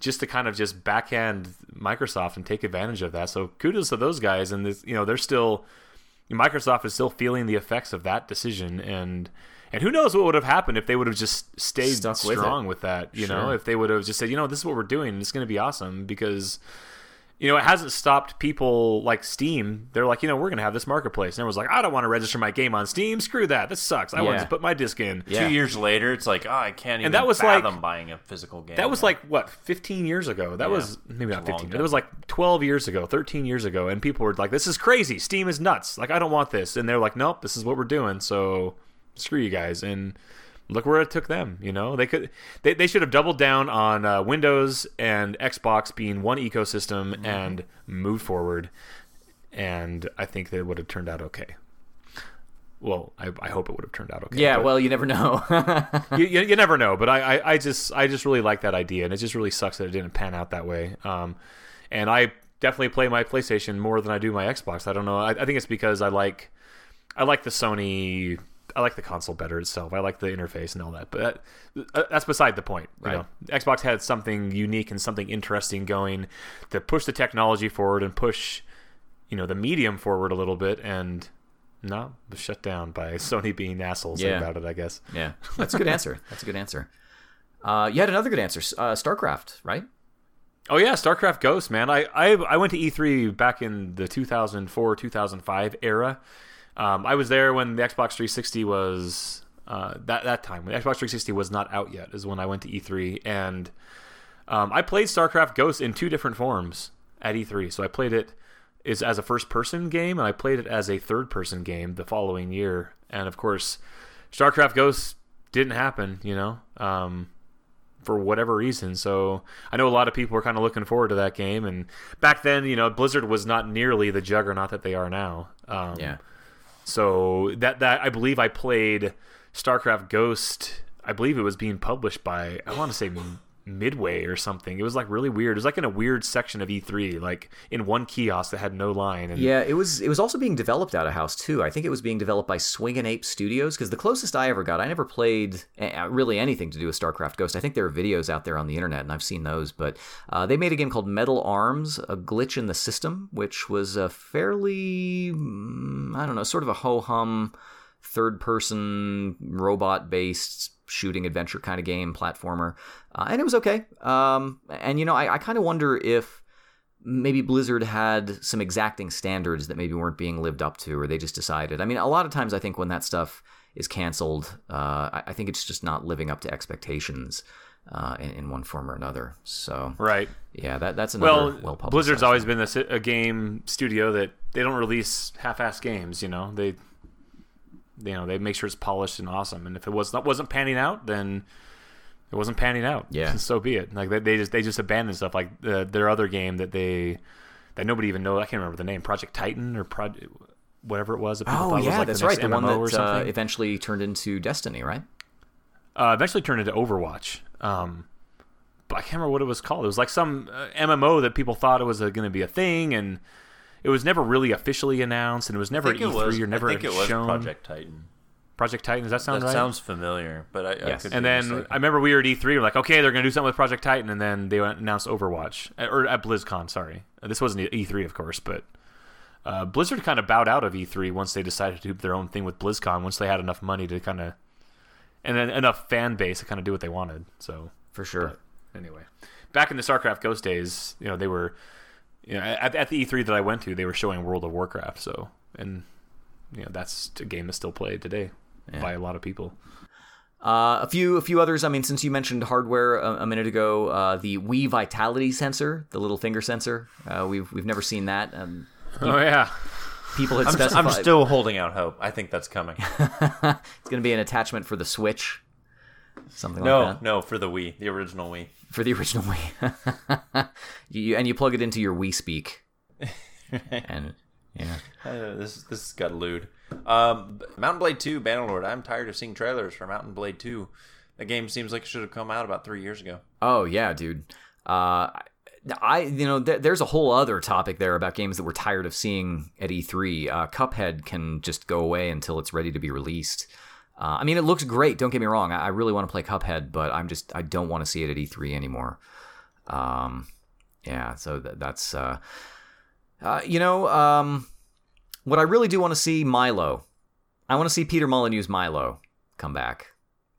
just to kind of just backhand Microsoft and take advantage of that. So kudos to those guys and this, you know, they're still Microsoft is still feeling the effects of that decision and and who knows what would have happened if they would have just stayed Stuck with strong it. with, that, you know, if they would have just said, you know, this is what we're doing and it's going to be awesome because you know, it hasn't stopped people like Steam. They're like, you know, we're going to have this marketplace. And everyone's like, I don't want to register my game on Steam. Screw that. This sucks. I want to put my disc in. Yeah. Two years later, it's like, oh, I can't even that was like- buying a physical game. That was like, what, 15 years ago? That was maybe not It's a long 15. It was like 12 years ago, 13 years ago. And people were like, this is crazy. Steam is nuts. Like, I don't want this. And they're like, nope, this is what we're doing. So screw you guys. And look where it took them. You know, they could, they, they should have doubled down on uh, Windows and Xbox being one ecosystem Mm-hmm. and moved forward. and I think that it would have turned out okay. Well, I, I hope it would have turned out okay. Yeah, well, you never know. *laughs* you, you, you never know. But I, I, I just I just really like that idea, and it just really sucks that it didn't pan out that way. Um, and I definitely play my PlayStation more than I do my Xbox. I don't know. I, I think it's because I like I like the Sony. I like the console better itself. I like the interface and all that. But that, that's beside the point. You Right. know, Xbox had something unique and something interesting going to push the technology forward and push, you know, the medium forward a little bit. And no, was shut down by *laughs* Sony being assholes Yeah. about it. I guess. yeah, *laughs* that's a good answer. That's a good answer. Uh, you had another good answer. Uh, StarCraft, right? Oh yeah, StarCraft Ghost, man. I, I I went to E3 back in the 2004 2005 era. Um, I was there when the Xbox 360 was uh, that that time when Xbox 360 was not out yet. Is when I went to E3 and um, I played StarCraft Ghost in two different forms at E3. So I played it is as a first person game and I played it as a third person game the following year. And of course, StarCraft Ghost didn't happen. You know. Um, for whatever reason. So I know a lot of people were kind of looking forward to that game. And back then, you know, Blizzard was not nearly the juggernaut that they are now. Um, Yeah. So that that I believe I played StarCraft Ghost. I believe it was being published by I want to say Midway or something. It was like really weird. It was like in a weird section of E3, like in one kiosk that had no line. And Yeah, it was. It was also being developed out of house too. I think it was being developed by Swingin' Ape Studios because the closest I ever got, I never played uh, really anything to do with StarCraft Ghost. I think there are videos out there on the internet, and I've seen those. But uh, they made a game called Metal Arms: A Glitch in the System, which was a fairly, mm, I don't know, sort of a ho hum, third person robot based shooting adventure kind of game, platformer, uh, and it was okay. Um, and you know, I, I kind of wonder if maybe Blizzard had some exacting standards that maybe weren't being lived up to, or they just decided. I mean, a lot of times I think when that stuff is canceled, uh, I, I think it's just not living up to expectations uh, in, in one form or another. So right. yeah, that that's another Well, well, Blizzard's always been a, a game studio that they don't release half-ass games. You know, they, you know, they make sure it's polished and awesome. And if it was not wasn't panning out, then it wasn't panning out. Yeah. *laughs* so be it. Like they, they just they just abandoned stuff. Like the, their other game that they that nobody even knows. I can't remember the name. Project Titan or Project whatever it was. That Oh yeah, was like that's the right. The one MMO that uh, eventually turned into Destiny, right? uh, eventually turned into Overwatch. Um, but I can't remember what it was called. It was like some uh, MMO that people thought it was going to be a thing, and it was never really officially announced, and it was never I at think it E3 was. or never I think it was shown. Project Titan. Project Titan. Does that sound That right? sounds familiar, but I, I Yes. could and then mistaken. I remember we were at E3. We're like, okay, they're going to do something with Project Titan, and then they announced Overwatch Uh, or at BlizzCon. Sorry, this wasn't E3, of course, but uh, Blizzard kind of bowed out of E3 once they decided to do their own thing with BlizzCon. Once they had enough money to kind of and then enough fan base to kind of do what they wanted. So For sure. anyway, back in the StarCraft Ghost days, you know, they were, you know, at, at the E3 that I went to, they were showing World of Warcraft. So, and you know, that's a game that's still played today by a lot of people. Uh, a few, a few others. I mean, since you mentioned hardware a, a minute ago, uh, the Wii Vitality sensor, the little finger sensor, uh, we've we've never seen that. Um, Oh yeah, people had I'm, specified I'm still holding out hope. I think that's coming. *laughs* it's going to be an attachment for the Switch, something no, like that, no, no, for the Wii, the original Wii. for the original Wii. *laughs* you, you- and you plug it into your Wii Speak, *laughs* and yeah, Uh, this this got lewd. Um, Mount and Blade 2, Bannerlord. I'm tired of seeing trailers for Mount and Blade 2. The game seems like it should have come out about three years ago. Oh yeah, dude. Uh, I you know th- there's a whole other topic there about games that we're tired of seeing at E3. Uh, Cuphead can just go away until it's ready to be released. Uh, I mean, it looks great. Don't get me wrong. I, I really want to play Cuphead, but I'm just I don't want to see it at E3 anymore. Um, yeah, so th- that's uh, uh, you know um, what I really do want to see Milo. I want to see Peter Molyneux's Milo come back.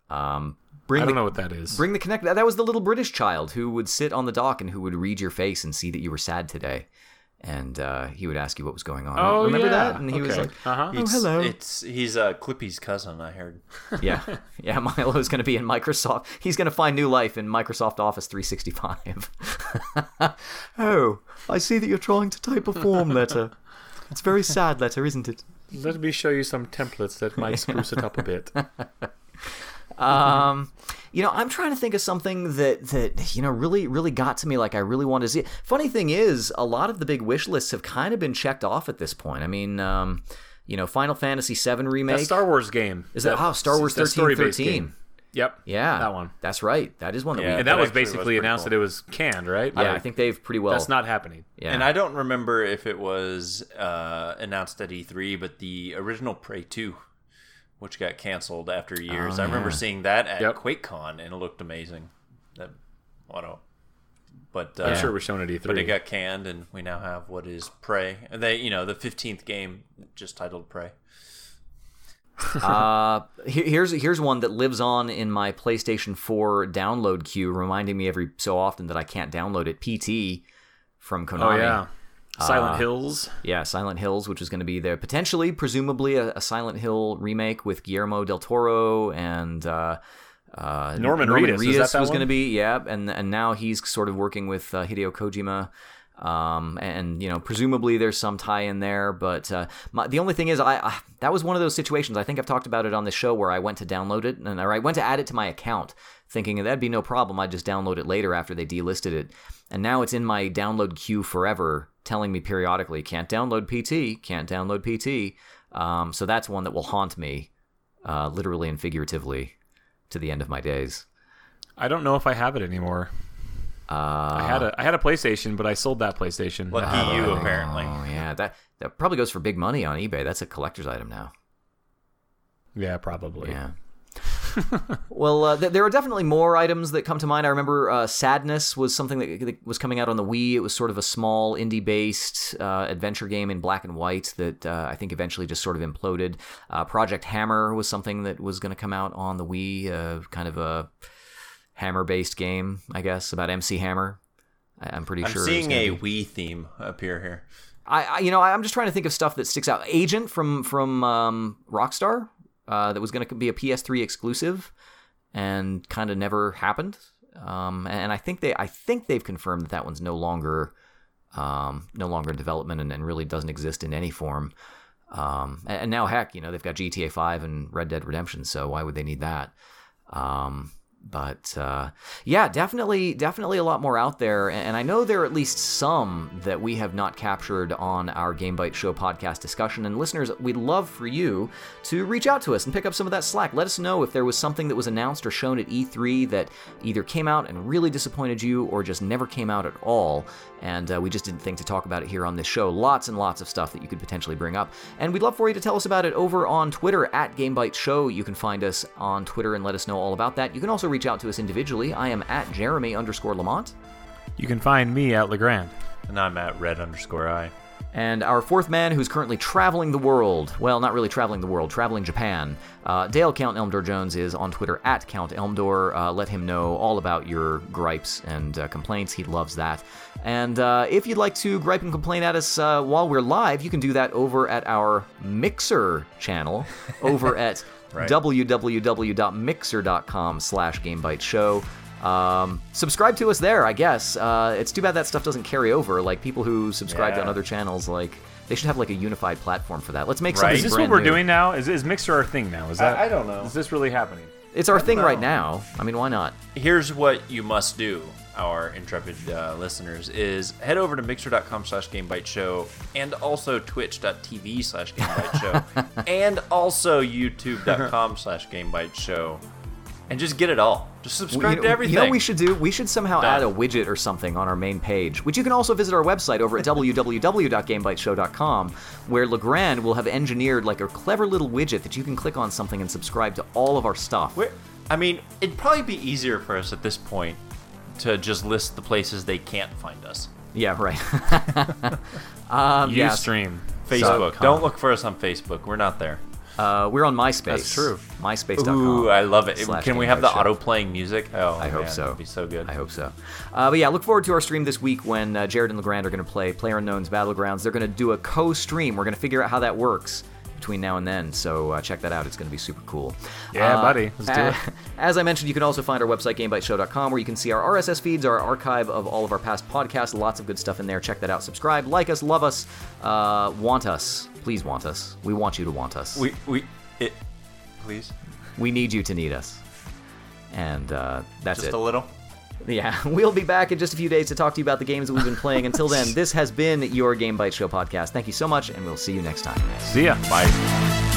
Um, bring I don't know what that is. Bring the Kinect. That was the little British child who would sit on the dock and who would read your face and see that you were sad today, and uh, he would ask you what was going on. oh, remember yeah. that? And he was like, uh-huh. "Oh, hello." It's he's uh, Clippy's cousin. I heard. *laughs* yeah, yeah. *laughs* Milo's going to be in Microsoft. He's going to find new life in Microsoft Office 365. *laughs* oh, I see that you're trying to type a form letter. It's a very sad letter, isn't it? Let me show you some templates that might spruce it up a bit. Um, you know, I'm trying to think of something that that you know really really got to me. Like I really wanted to see. It. Funny thing is, a lot of the big wish lists have kind of been checked off at this point. I mean, um, you know, Final Fantasy VII remake. That Star Wars game. Is that, oh Star Wars that thirteen story-based thirteen? Yep. Yeah, That one. That's right. That is one that Yeah, we. And that That was actually was basically announced cool. that it was canned, right? yeah, I think they've pretty well. that's not happening. Yeah. And I don't remember if it was uh, announced at E3, but the original Prey 2, which got canceled after years. Oh, I remember yeah. seeing that at Yep. QuakeCon, and it looked amazing. That, what a, but uh, I'm sure it was shown at E E3. but it got canned, and we now have what is Prey. And they, you know, the 15th game just titled Prey. *laughs* Uh, here's here's one that lives on in my PlayStation 4 download queue, reminding me every so often that I can't download it. PT from Konami. oh yeah. Silent Uh, Hills. Yeah, Silent Hills, which is going to be there potentially, presumably a, a Silent Hill remake with Guillermo del Toro and uh, uh, Norman Reedus, is that that was going to be. Yeah, and and now he's sort of working with uh, Hideo Kojima. Um, and you know, presumably there's some tie in there, but uh, my, the only thing is, I, I that was one of those situations. I think I've talked about it on the show where I went to download it, and or I went to add it to my account, thinking that'd be no problem. I'd just download it later after they delisted it, and now it's in my download queue forever, telling me periodically, "Can't download PT, can't download PT." Um, so that's one that will haunt me, uh, literally and figuratively, to the end of my days. I don't know if I have it anymore. Uh, I had a I had a PlayStation, but I sold that PlayStation. Lucky Uh, you, apparently. Oh yeah, that that probably goes for big money on eBay. That's a collector's item now. Yeah, probably. Yeah. *laughs* well, uh, th- there are definitely more items that come to mind. I remember uh, Sadness was something that, that was coming out on the Wii. It was sort of a small indie-based uh, adventure game in black and white that uh, I think eventually just sort of imploded. Uh, Project Hammer was something that was going to come out on the Wii, uh, kind of a hammer-based game, I guess, about MC Hammer. I- I'm pretty I'm sure. was seeing a be- Wii theme appear here. I, I you know I'm just trying to think of stuff that sticks out. Agent from from um, Rockstar uh, that was going to be a PS3 exclusive and kind of never happened. Um, and I think they I think they've confirmed that that one's no longer um, no longer in development and, and really doesn't exist in any form. Um, and, and now heck, you know they've got GTA 5 and Red Dead Redemption, so why would they need that? Um, but uh, yeah, definitely, definitely a lot more out there, and I know there are at least some that we have not captured on our Game Bytes Show podcast discussion. And listeners, we'd love for you to reach out to us and pick up some of that slack. Let us know if there was something that was announced or shown at E3 that either came out and really disappointed you, or just never came out at all, and uh, we just didn't think to talk about it here on this show. Lots and lots of stuff that you could potentially bring up, and we'd love for you to tell us about it over on Twitter at Game Bytes Show. You can find us on Twitter and let us know all about that. You can also reach out to us individually. I am at Jeremy underscore Lamont. You can find me at Legrand. And I'm at red underscore I. And our fourth man, who's currently traveling the world, well, not really traveling the world, traveling Japan, uh, Dale Count Elmdor Jones is on Twitter at Count Elmdor. Uh, let him know all about your gripes and uh, complaints. He loves that. And uh, if you'd like to gripe and complain at us uh, while we're live, you can do that over at our Mixer channel over *laughs* at Right. www.mixer.com slash GameBytesShow. Um, subscribe to us there, I guess. Uh, it's too bad that stuff doesn't carry over. Like people who subscribe Yeah. on other channels, like they should have like a unified platform for that. Let's make Right. something Is this brand what we're new. doing now? Is, is Mixer our thing now? Is that? I don't know. Is this really happening? It's our thing know. right now. I mean, why not? Here's what you must do, our intrepid uh, listeners, is head over to mixer.com slash gamebytes show and also twitch.tv slash gamebytes show *laughs* and also youtube.com slash gamebytes show and just get it all. Just subscribe to everything. you know what we should do? We should somehow Done. add a widget or something on our main page, which you can also visit our website over at www.gamebytesshow.com, where Legrand will have engineered like a clever little widget that you can click on something and subscribe to all of our stuff. We're- I mean, it'd probably be easier for us at this point to just list the places they can't find us. Yeah, right. *laughs* um, yes. Ustream. Facebook. com. Don't look for us on Facebook. We're not there. Uh, we're on MySpace. That's true. MySpace.com. Ooh, I love it. Can we have the auto playing music? Oh, I hope so. That'd be so good. I hope so. Uh, but yeah, look forward to our stream this week when uh, Jared and Legrand are going to play Player Unknown's Battlegrounds. They're going to do a co-stream. We're going to figure out how that works between now and then. So uh, check that out. It's going to be super cool. Yeah, Uh, buddy. Let's do it. *laughs* As I mentioned, you can also find our website, GameBytesShow.com, where you can see our RSS feeds, our archive of all of our past podcasts. Lots of good stuff in there. Check that out. Subscribe, like us, love us, uh, want us. Please want us. We want you to want us. We we it. Please. we need you to need us. And uh, that's Just it. a little. Yeah, *laughs* we'll be back in just a few days to talk to you about the games that we've been playing. Until then, *laughs* this has been your Game Bytes Show podcast. Thank you so much, and we'll see you next time. See ya. Bye.